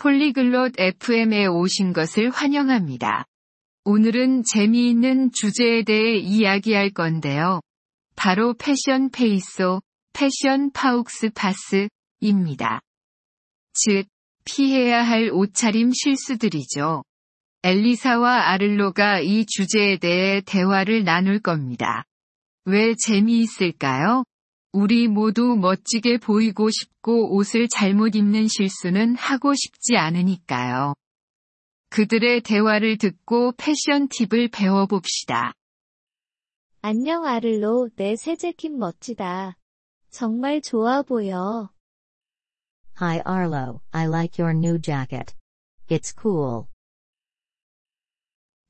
폴리글롯 FM에 오신 것을 환영합니다. 오늘은 재미있는 주제에 대해 이야기할 건데요. 바로 패션 faux pas, 패션 faux pas입니다. 즉, 피해야 할 옷차림 실수들이죠. 엘리사와 아를로가 이 주제에 대해 대화를 나눌 겁니다. 왜 재미있을까요? 우리 모두 멋지게 보이고 싶고 옷을 잘못 입는 실수는 하고 싶지 않으니까요. 그들의 대화를 듣고 패션 팁을 배워봅시다. 안녕 아를로, 내 새 재킷 멋지다. 정말 좋아 보여. Hi Arlo, I like your new jacket. It's cool.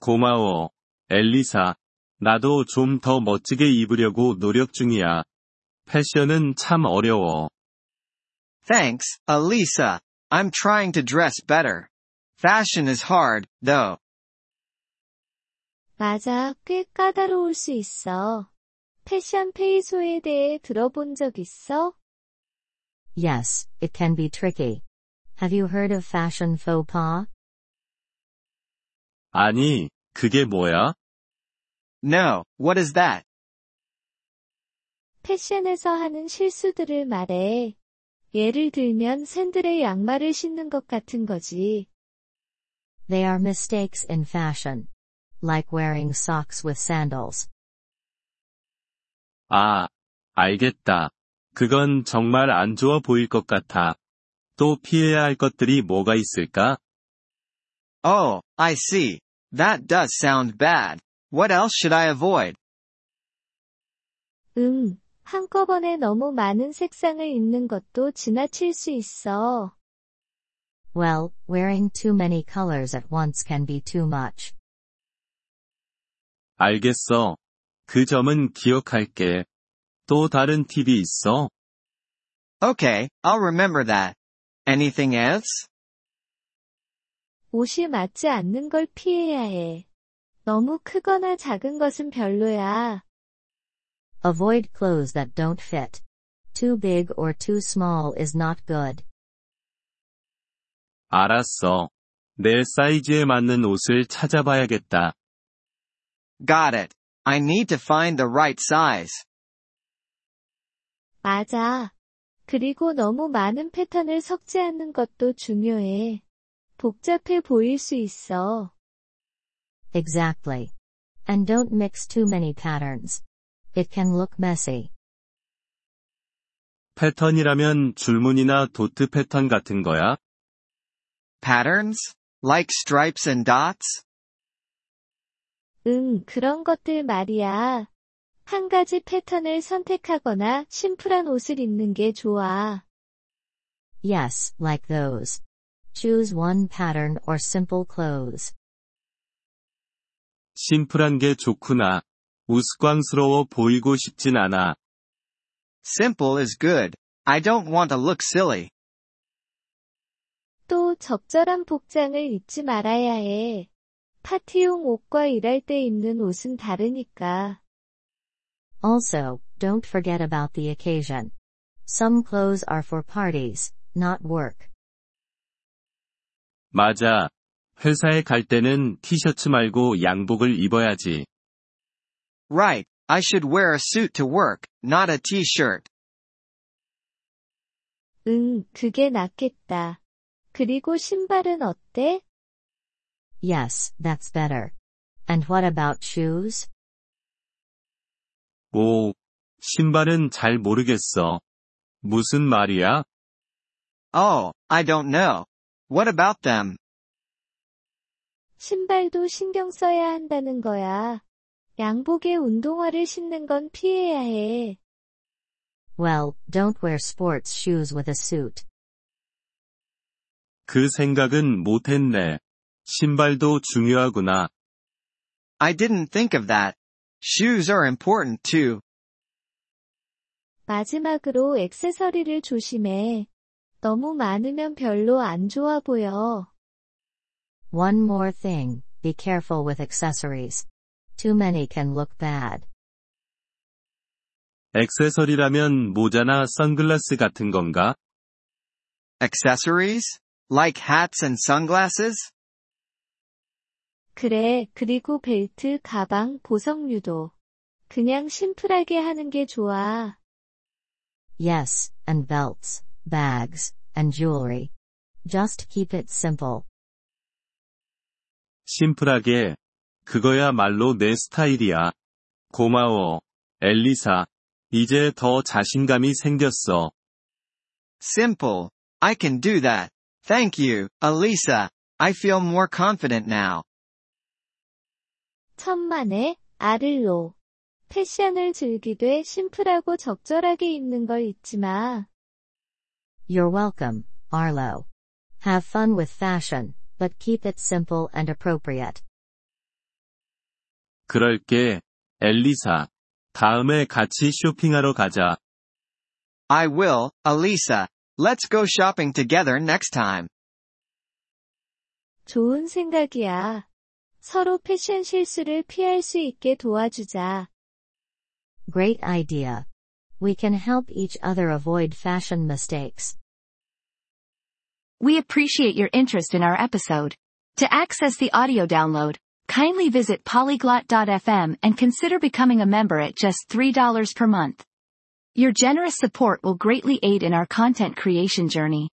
고마워, 엘리사. 나도 좀 더 멋지게 입으려고 노력 중이야. 패션은 참 어려워. Thanks, Elisa. I'm trying to dress better. Fashion is hard, though. 맞아, 꽤 까다로울 수 있어. 패션 페이소에 대해 들어본 적 있어? Yes, it can be tricky. Have you heard of fashion faux pas? 아니, 그게 뭐야? No, what is that? 패션에서 하는 실수들을 말해. 예를 들면 샌들에 양말을 신는 것 같은 거지. They are mistakes in fashion. Like wearing socks with sandals. 아, 알겠다. 그건 정말 안 좋아 보일 것 같아. 또 피해야 할 것들이 뭐가 있을까? Oh, I see. That does sound bad. What else should I avoid? 음, 한꺼번에 너무 많은 색상을 입는 것도 지나칠 수 있어. Well, wearing too many colors at once can be too much. 알겠어. 그 점은 기억할게. 또 다른 팁이 있어? Okay, I'll remember that. Anything else? 옷이 맞지 않는 걸 피해야 해. 너무 크거나 작은 것은 별로야. Avoid clothes that don't fit. Too big or too small is not good. 알았어. 내 사이즈에 맞는 옷을 찾아봐야겠다. Got it. I need to find the right size. 맞아. 그리고 너무 많은 패턴을 섞지 않는 것도 중요해. 복잡해 보일 수 있어. Exactly. And don't mix too many patterns. It can look messy. 패턴이라면 줄무늬나 도트 패턴 같은 거야? Patterns? Like stripes and dots? 응, 그런 것들 말이야. 한 가지 패턴을 선택하거나 심플한 옷을 입는 게 좋아. Yes, like those. Choose one pattern or simple clothes. 심플한 게 좋구나. 우스꽝스러워 보이고 싶진 않아. Simple is good. I don't want to look silly. 또 적절한 복장을 잊지 말아야 해. 파티용 옷과 일할 때 입는 옷은 다르니까. Also, don't forget about the occasion. Some clothes are for parties, not work. 맞아. 회사에 갈 때는 티셔츠 말고 양복을 입어야지. Right, I should wear a suit to work, not a t-shirt. 응, 그게 낫겠다. 그리고 신발은 어때? Yes, that's better. And what about shoes? 오, 신발은 잘 모르겠어. 무슨 말이야? Oh, I don't know. What about them? 신발도 신경 써야 한다는 거야. 양복에 운동화를 신는 건 피해야 해. Well, don't wear sports shoes with a suit. 그 생각은 못했네. 신발도 중요하구나. I didn't think of that. Shoes are important too. 마지막으로 액세서리를 조심해. 너무 많으면 별로 안 좋아 보여. One more thing, be careful with accessories. Too many can look bad. 액세서리라면 모자나 선글라스 같은 건가? Accessories? Like hats and sunglasses? 그래, 그리고 벨트, 가방, 보석류도. 그냥 심플하게 하는 게 좋아. Yes, and belts, bags, and jewelry. Just keep it simple. 심플하게. 그거야말로 내 스타일이야. 고마워. 엘리사. 이제 더 자신감이 생겼어. Simple. I can do that. Thank you, Elisa. I feel more confident now. 천만에, 아를로. 패션을 즐기되 심플하고 적절하게 입는 걸 잊지 마. You're welcome, Arlo. Have fun with fashion, but keep it simple and appropriate. 그럴게. 엘리사. 다음에 같이 쇼핑하러 가자. I will, Elisa. Let's go shopping together next time. 좋은 생각이야. 서로 패션 실수를 피할 수 있게 도와주자. Great idea. We can help each other avoid fashion mistakes. We appreciate your interest in our episode. To access the audio download, kindly visit polyglot.fm and consider becoming a member at just $3 per month. Your generous support will greatly aid in our content creation journey.